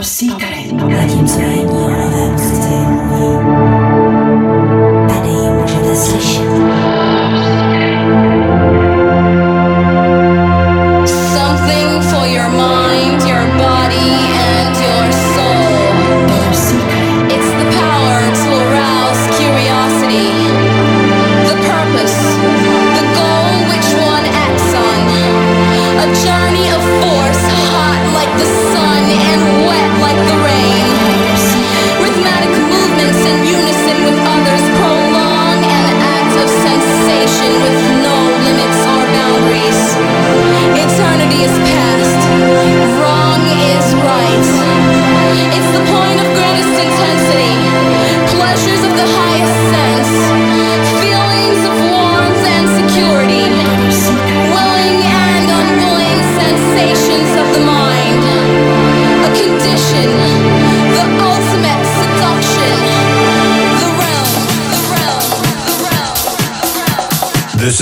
Top Secret. Zatímco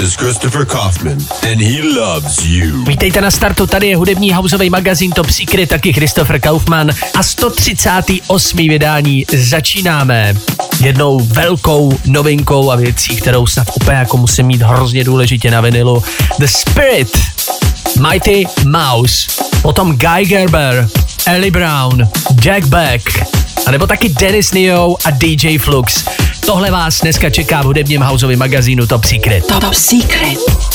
Is Christopher Kaufman, and he loves you. Vítejte na startu, tady je hudební houseový magazín Top Secret, taky Christopher Kaufman a 138. vydání začínáme jednou velkou novinkou a věcí, kterou snad úplně jako musím mít hrozně důležitě na vinilu. The Spirit, Mighty Mouse, potom Guy Gerber, Ellie Brown, Jack Beck, a nebo taky Dennis Neo a DJ Flux. Tohle vás dneska čeká v hudebním houseovém magazínu Top Secret. Top Secret.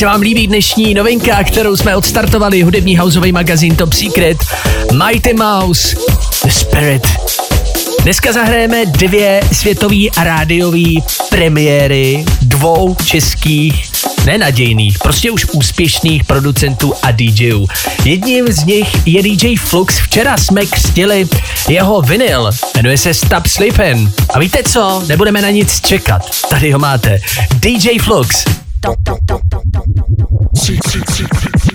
Se vám líbí dnešní novinka, kterou jsme odstartovali, hudební houseový magazín Top Secret, Mighty Mouse, The Spirit. Dneska zahrajeme dvě světové a rádiové premiéry dvou českých nenadějných, prostě už úspěšných producentů a DJů. Jedním z nich je DJ Flux. Včera jsme křtili jeho vinyl, jmenuje se Stop Sleepin'. A víte co? Nebudeme na nic čekat. Tady ho máte. DJ Flux. She, she, she, she.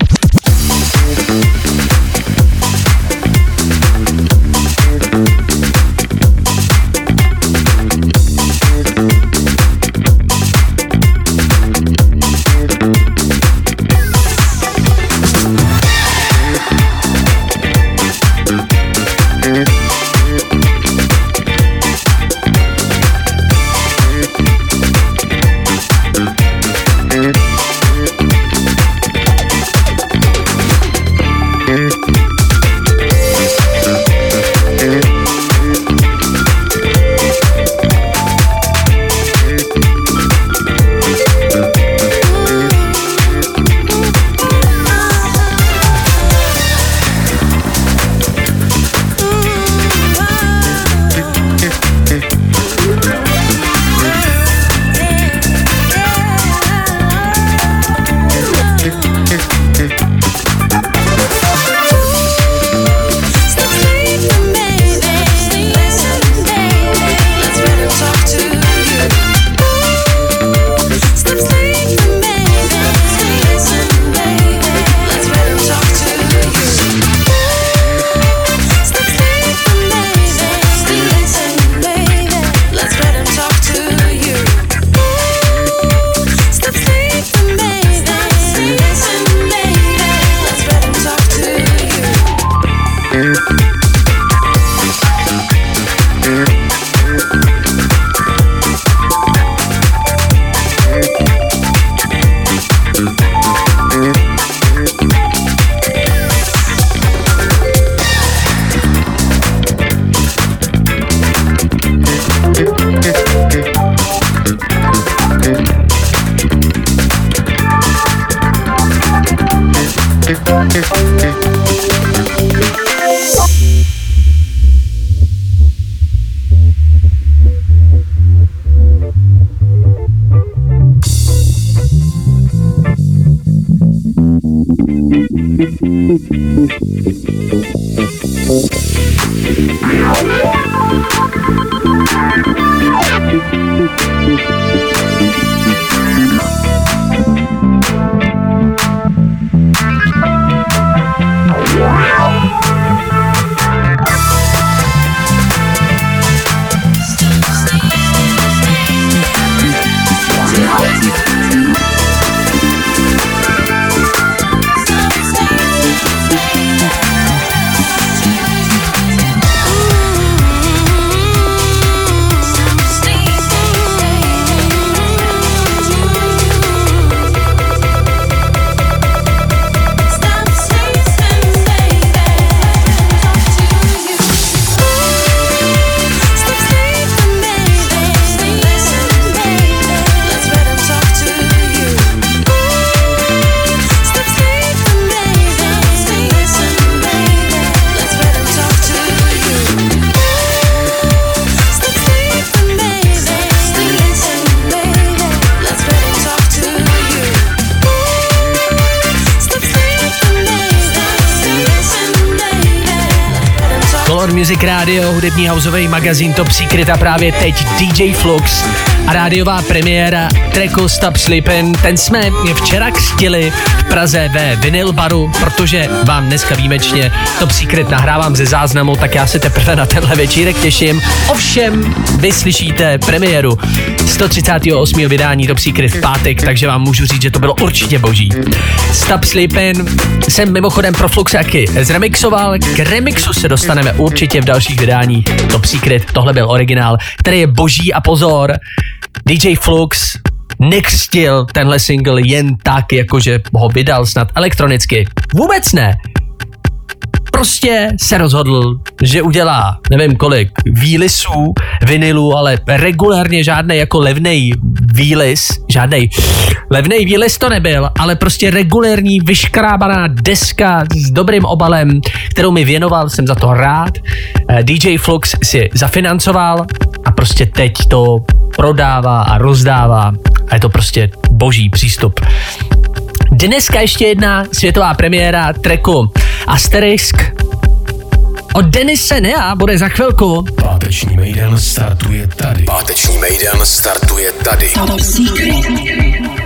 Music Radio, hudební houseový magazín Top Secret a právě teď DJ Flux a rádiová premiéra tracku Stop Sleepin'. Ten jsme včera křtili v Praze ve Vinyl baru, protože vám dneska výjimečně Top Secret nahrávám ze záznamu, tak já se teprve na tenhle večírek těším. Ovšem, vy slyšíte premiéru 138. vydání Top Secret v pátek, takže vám můžu říct, že to bylo určitě boží. Stop Sleepin' jsem mimochodem pro Flux taky zremixoval, k remixu se dostaneme určitě v dalších vydáních Top Secret, tohle byl originál, který je boží a pozor, DJ Flux nechstil tenhle single jen tak, jakože ho vydal snad elektronicky. Vůbec ne. Prostě se rozhodl, že udělá nevím kolik výlisů vinilu, ale regulárně žádný jako levnej výlis, žádný levnej výlis to nebyl, ale prostě regulérní vyškrábaná deska s dobrým obalem, kterou mi věnoval, jsem za to rád. Eh, DJ Flux si zafinancoval a prostě teď to prodává a rozdává a je to prostě boží přístup. Dneska ještě jedna světová premiéra tracku Asterisk od Denise Nea bude za chvilku. Páteční Maiden startuje tady. Páteční Maiden startuje tady. Top secret.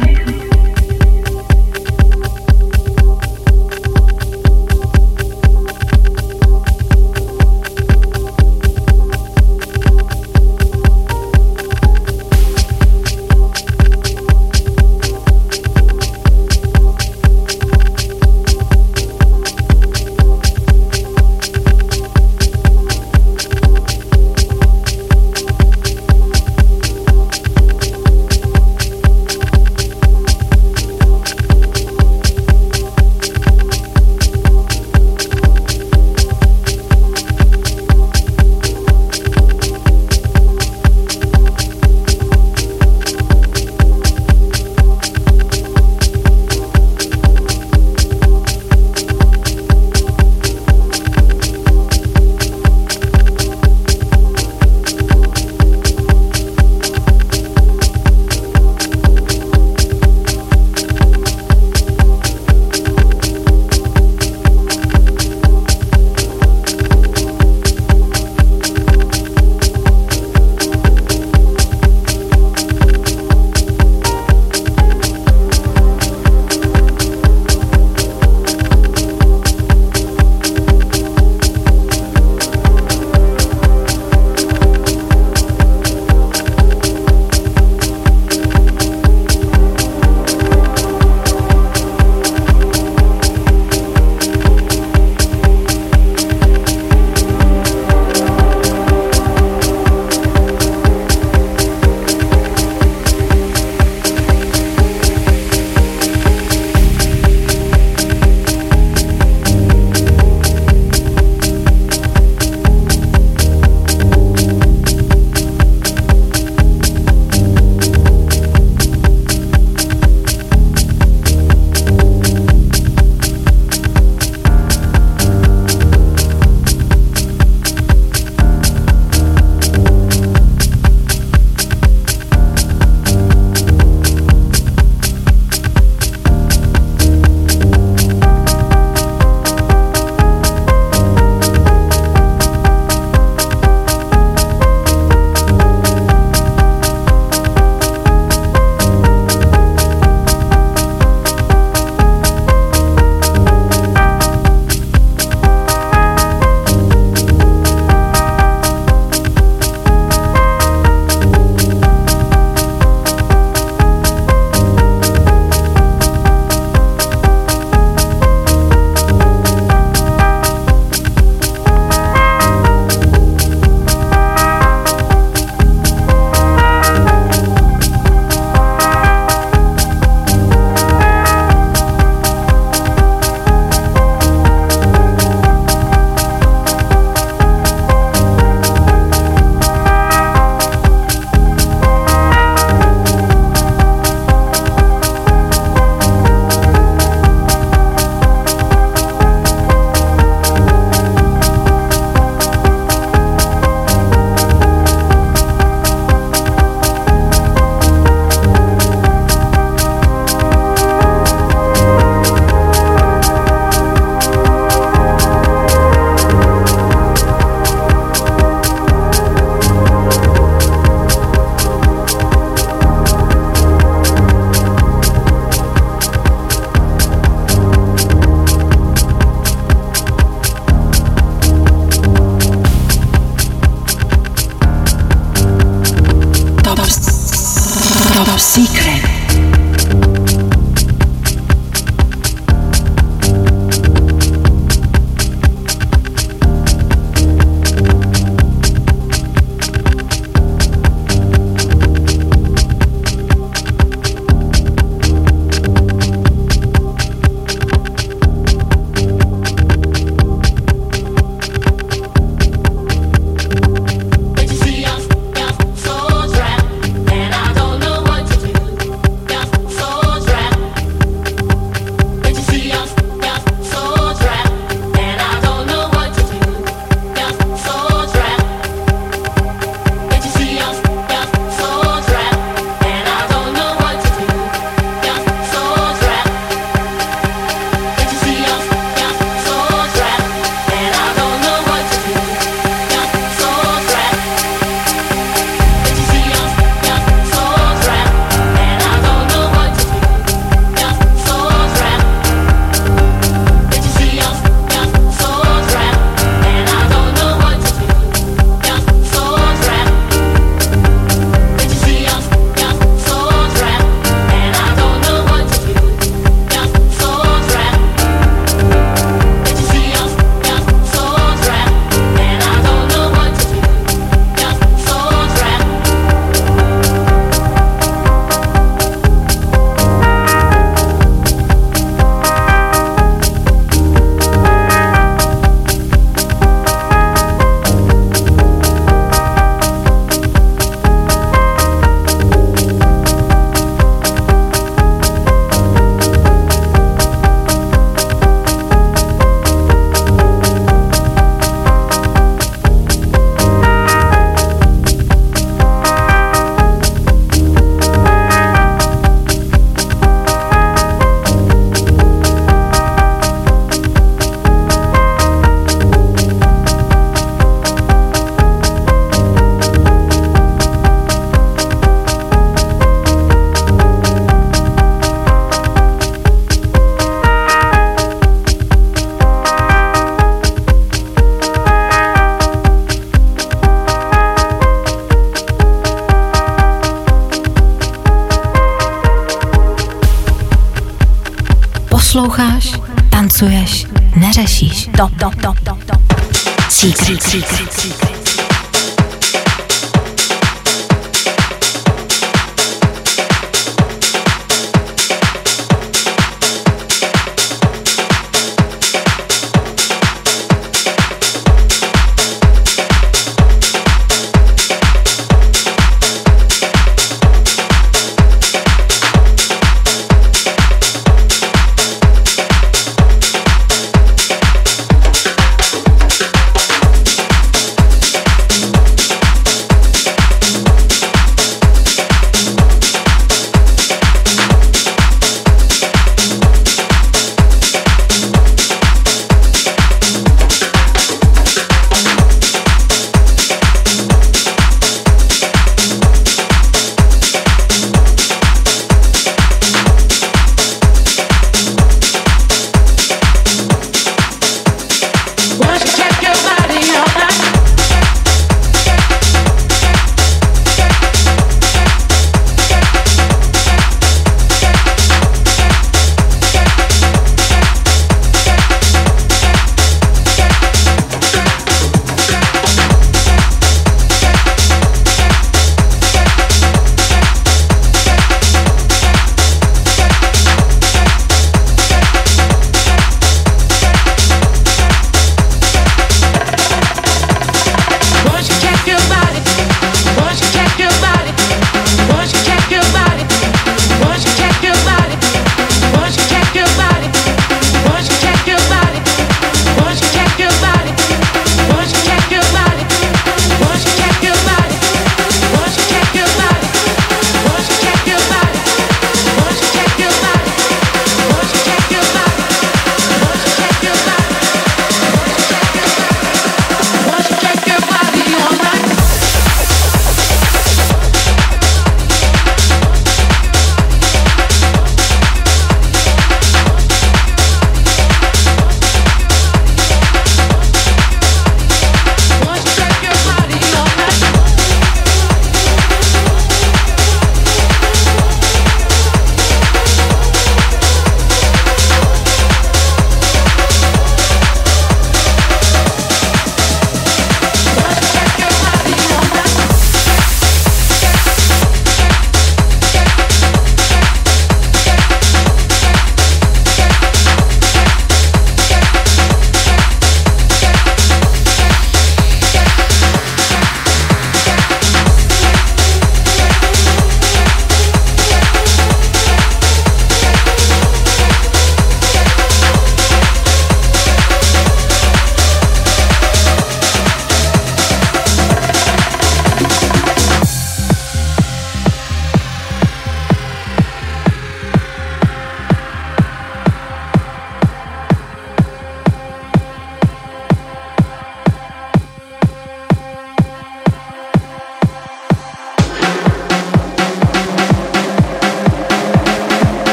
气气气气气。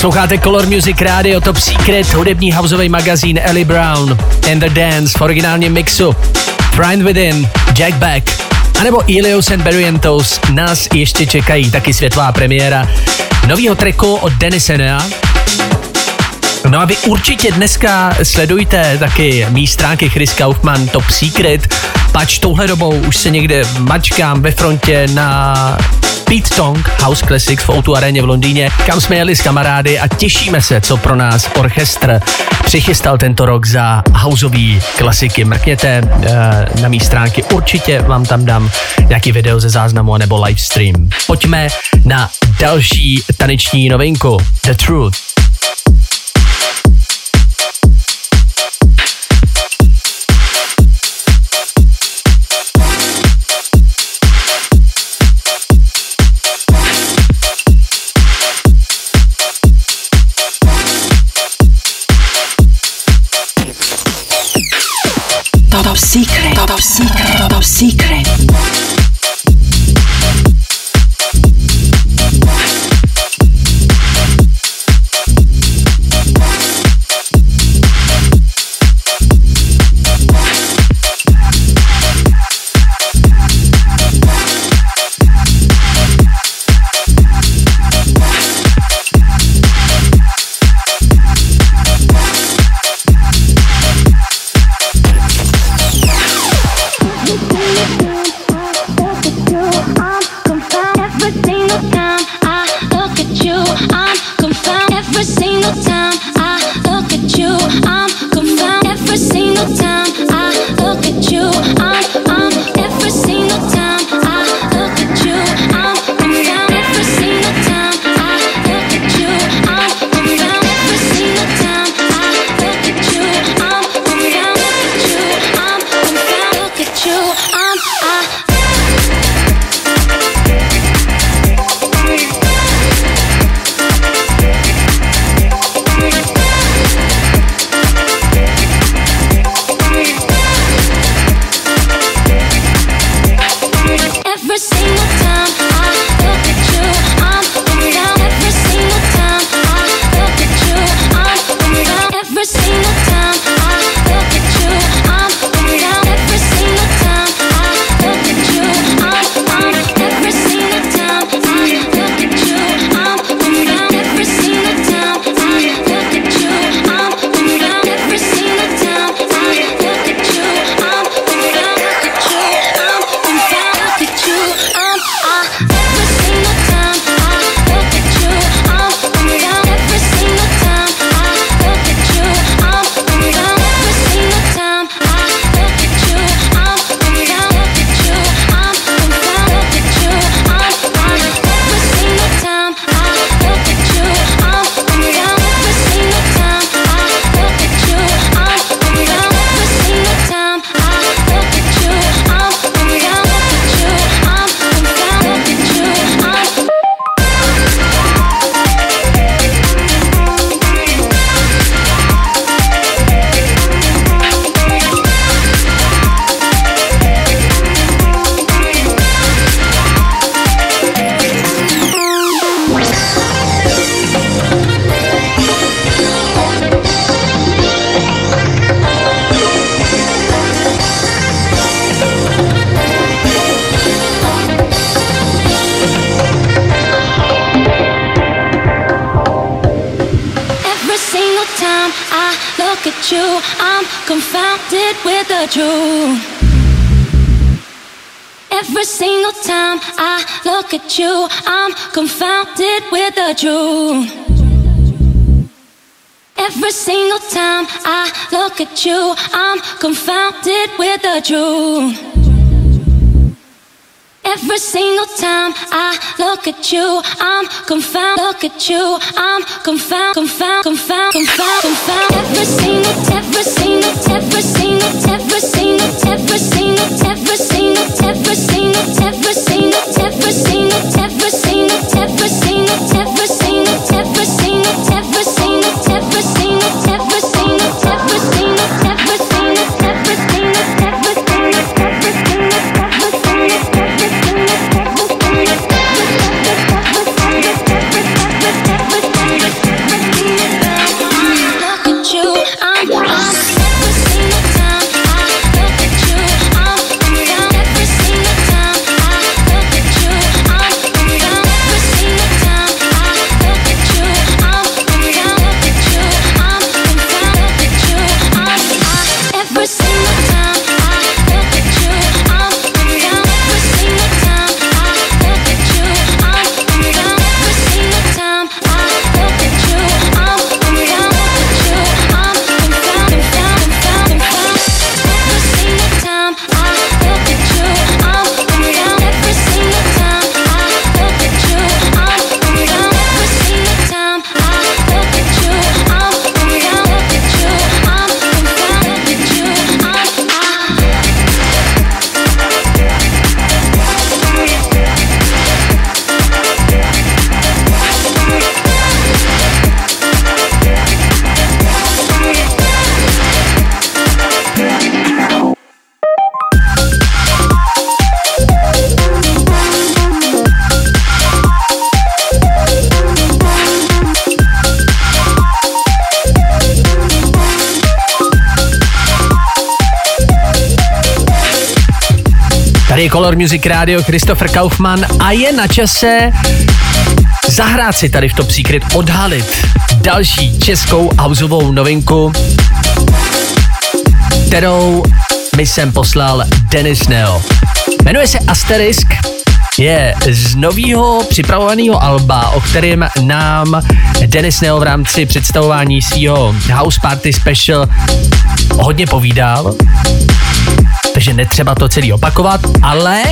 Posloucháte Color Music Radio Top Secret, hudební houseový magazín Ellie Brown and the Dance v originálním mixu. Find Within, Jack Beck, anebo Ilios and Barrientos nás ještě čekají taky světlá premiéra novýho tracku od Denisena. No a vy určitě dneska sledujte taky mý stránky Chris Kaufman Top Secret, pač touhle dobou už se někde mačkám ve frontě na Pete Tong House Classics v O2 aréně v Londýně, kam jsme jeli s kamarády a těšíme se, co pro nás orchestr přichystal tento rok za houseový klasiky. Mrkněte uh, na mý stránky, určitě vám tam dám nějaký video ze záznamu nebo livestream. Pojďme na další taneční novinku, The Truth. Secret. Top secret. Top secret. you. Every single time I look at you, I'm confounded with the truth. Every single time I look at you, I'm confounded. Look at you, I'm confounded. Confound, confound, confound, confound. Every single, every single, every single, every single you. Color Music Radio, Christopher Kaufmann a je na čase zahrát si tady v Top Secret, odhalit další českou houseovou novinku, kterou mi jsem poslal Dennis Neo. Jmenuje se Asterisk, je z nového připravovaného alba, o kterém nám Dennis Neo v rámci představování svého House Party Special hodně povídal. Takže netřeba to celý opakovat, ale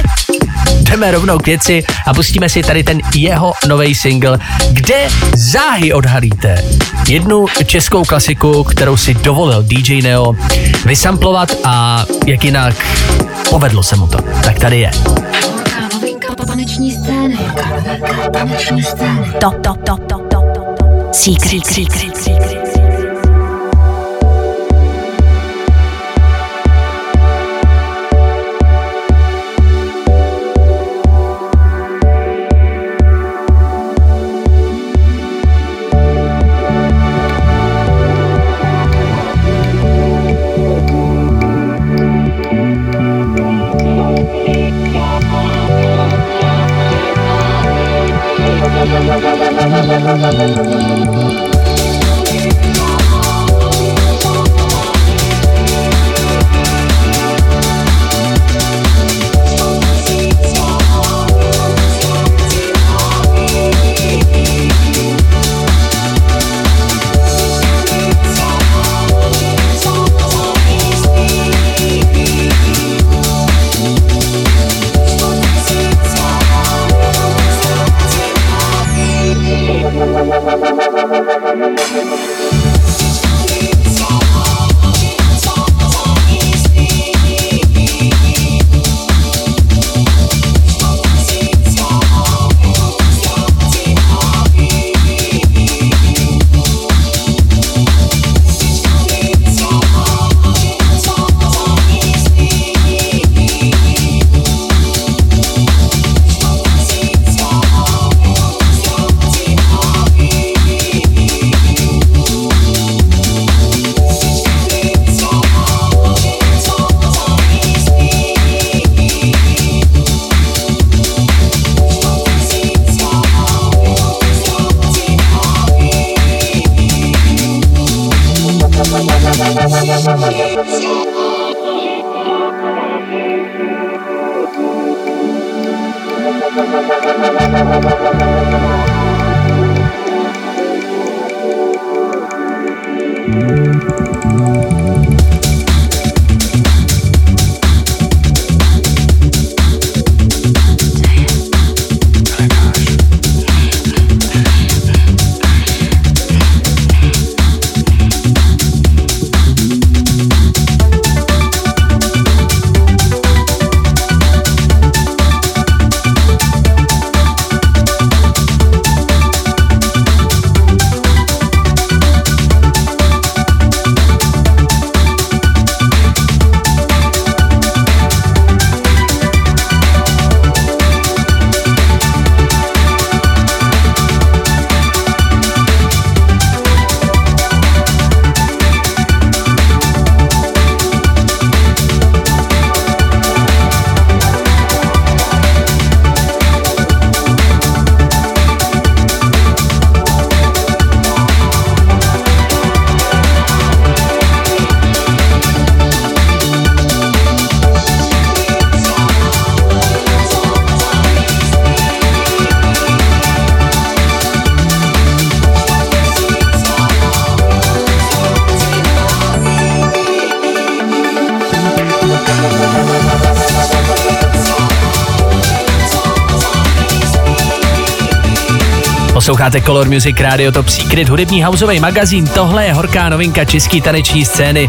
jdeme rovnou k věci a pustíme si tady ten jeho nový single, kde záhy odhalíte jednu českou klasiku, kterou si dovolil DJ Neo vysamplovat a jak jinak povedlo se mu to. Tak tady je. taneční scény. Taneční scény. Top, top, top, top, top, top. Secret, secret, secret. la la la Posloucháte Color Music Radio Top Secret, hudební houseový magazín. Tohle je horká novinka české taneční scény.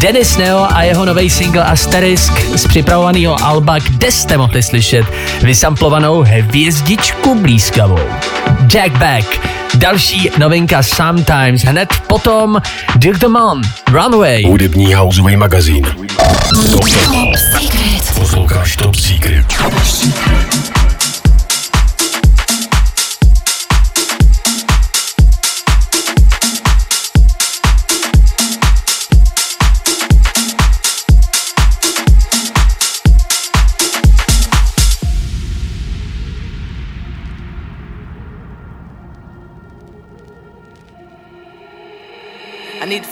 Dennis Neo a jeho nový single Asterisk z připravovaného alba, kde jste mohli slyšet vysamplovanou hvězdičku blízkavou. Jack Back, další novinka Sometimes, hned potom Dirk Demon, Runway. Hudební houseový magazín. Top, Secret. Posloucháš Top Secret. I need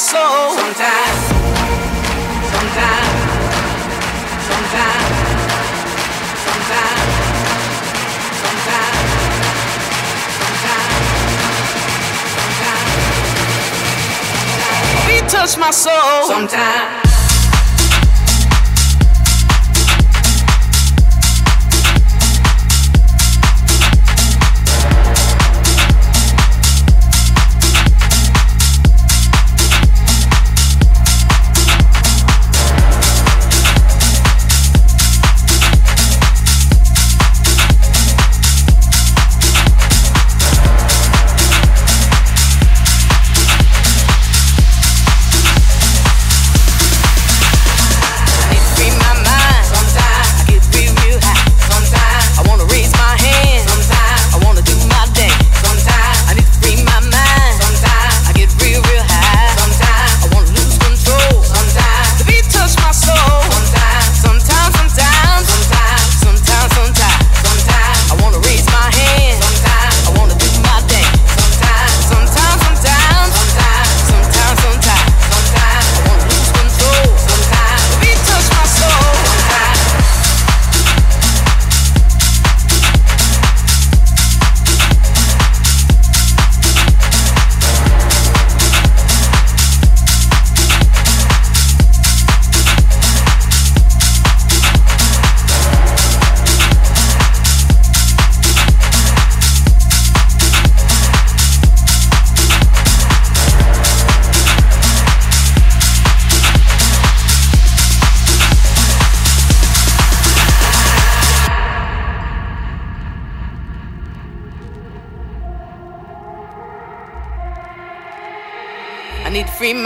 soul. Sometimes, sometimes, sometimes, sometimes, sometimes, sometimes, beat touch my soul. Sometimes.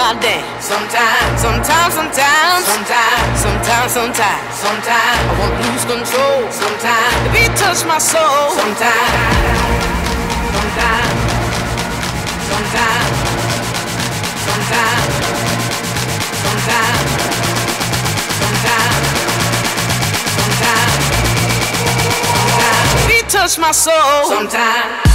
my dance. Sometimes, sometimes, sometimes, sometimes, sometimes, sometimes, sometimes I wanna lose control. Sometimes the beat touch my soul. Sometimes, sometimes, sometimes, sometimes, sometimes, sometimes, sometimes, sometimes. Beat touch my soul. Sometimes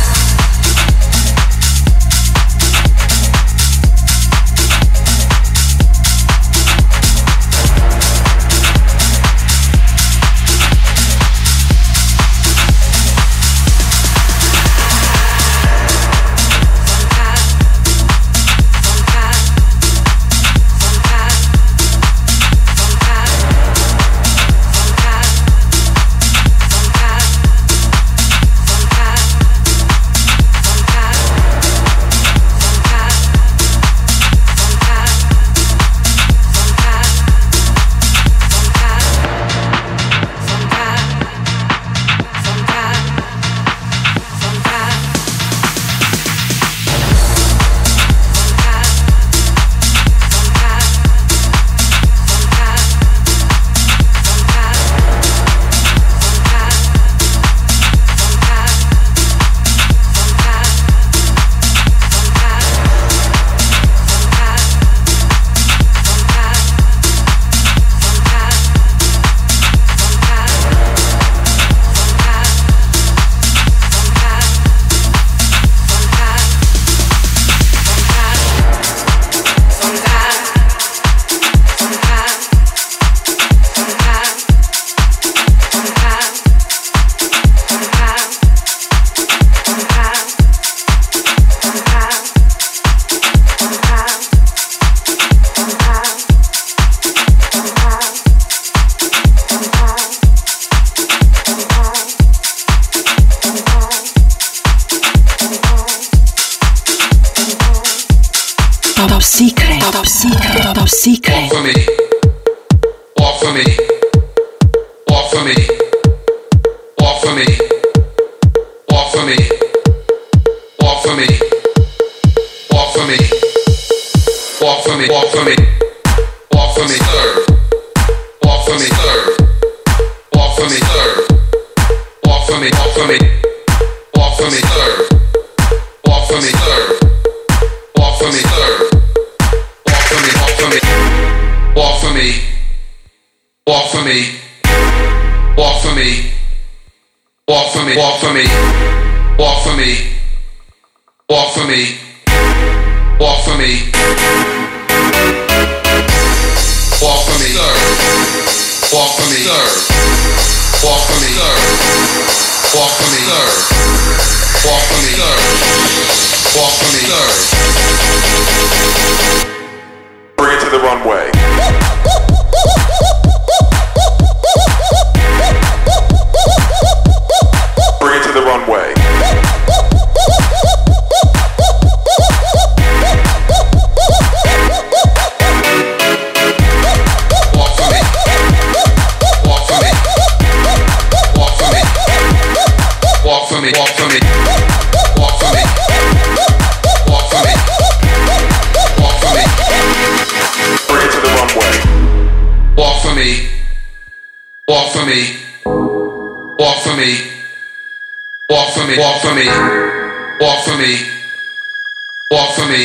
for me. Walk for me. Walk for me. Walk for me. Walk for me. Walk for me.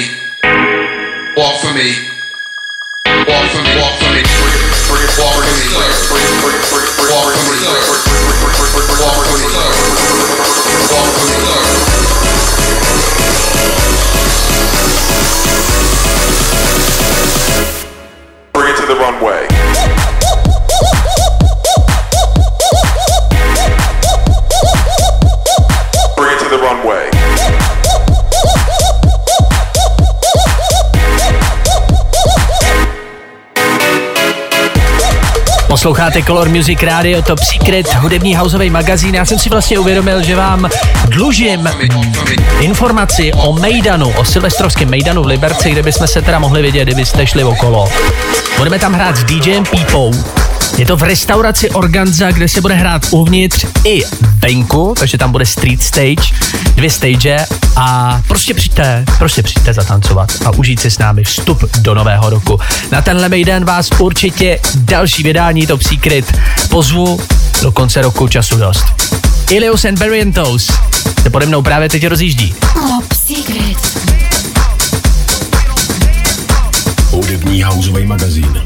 Walk for me. Walk for me. Walk for me. Walk for me. Walk for me. Walk for me. Walk for me. Bring it to the runway. Posloucháte Color Music Radio, Top Secret, hudební houseový magazín. Já jsem si vlastně uvědomil, že vám dlužím informaci o Mejdanu, o silvestrovském Mejdanu v Liberci, kde bychom se teda mohli vidět, kdybyste šli okolo. Budeme tam hrát s DJem Pípou. Je to v restauraci Organza, kde se bude hrát uvnitř i venku, takže tam bude street stage, dvě stage a prostě přijďte, prostě přijďte zatancovat a užít si s námi vstup do nového roku. Na tenhle Mejdan vás určitě další vydání Top Secret pozvu do konce roku času dost. Ilios and Barrientos se pode mnou právě teď rozjíždí. Top secret. Hudební houseový magazín.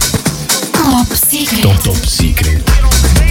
Top secret. Secret.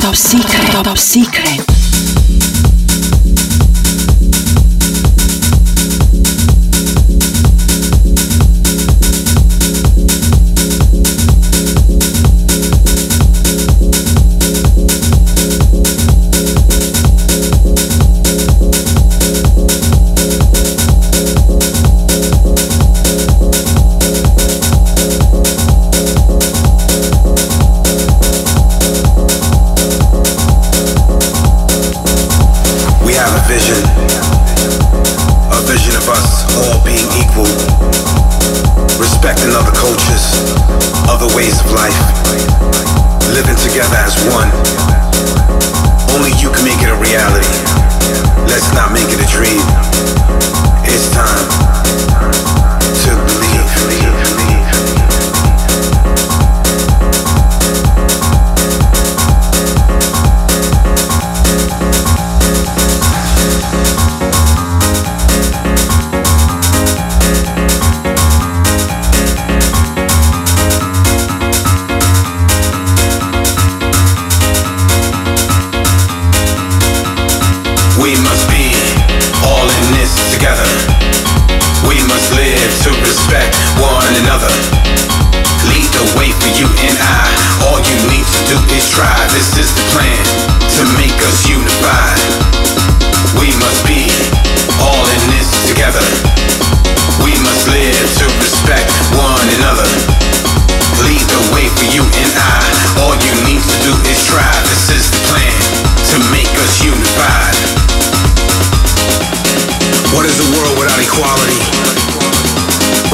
Top Secret. Top Secret.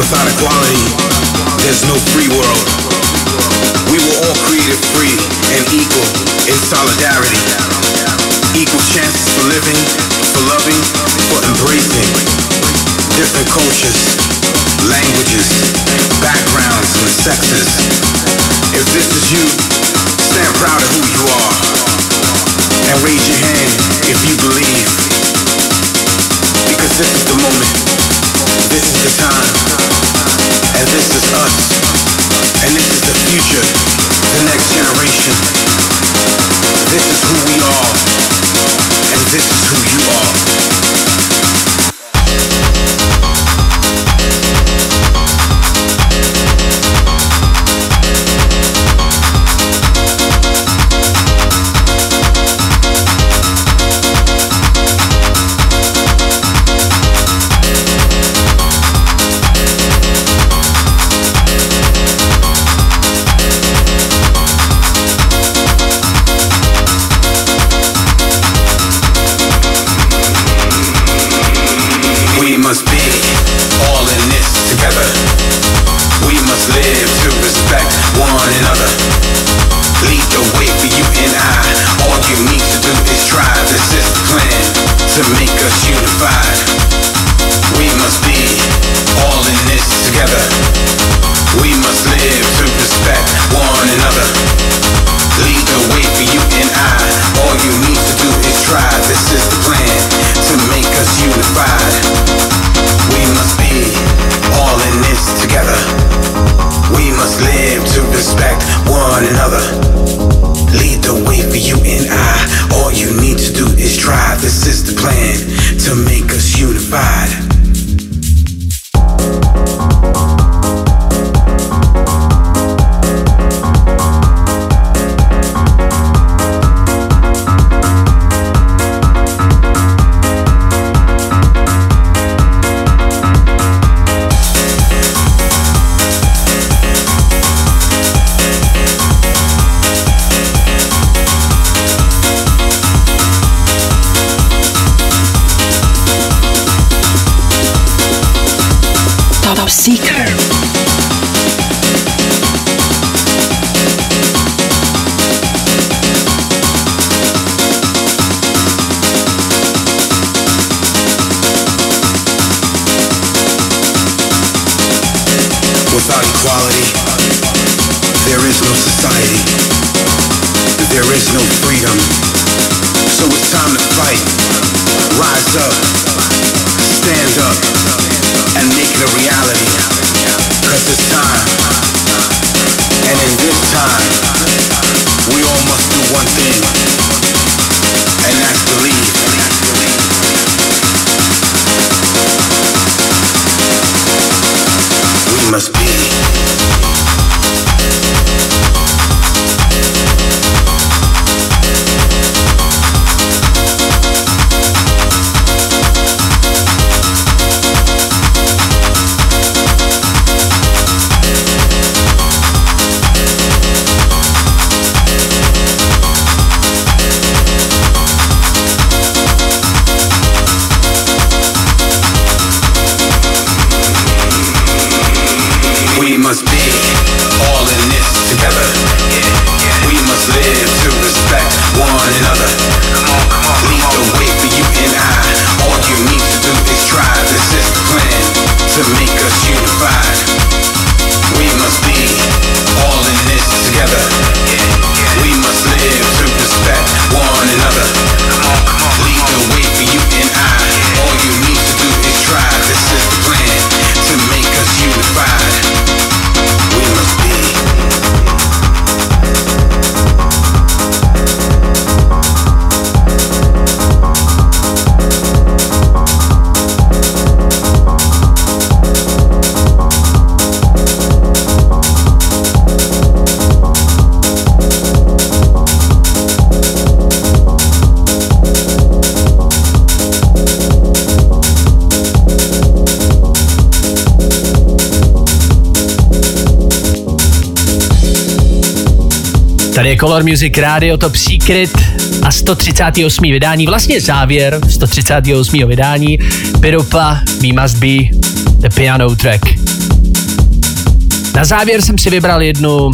Without equality, there's no free world. We were all created free and equal in solidarity. Equal chances for living, for loving, for embracing. Different cultures, languages, backgrounds, and sexes. If this is you, stand proud of who you are. And raise your hand if you believe. Because this is the moment this is the time, and this is us, and this is the future, the next generation. This is who we are, and this is who you are. Tady je Color Music Radio Top Secret a 138. vydání, vlastně závěr 138. vydání Piropa We Must Be The Piano Track. Na závěr jsem si vybral jednu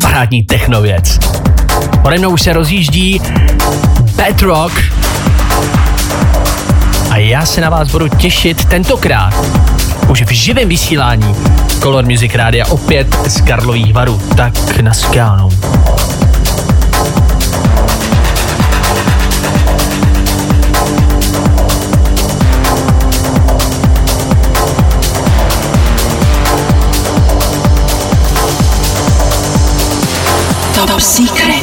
parádní technověc. Pode mnou se rozjíždí Bedrock a já se na vás budu těšit tentokrát už v živém vysílání Color Music Rádia opět z Karlových varů. Tak na skánu. Top Secret.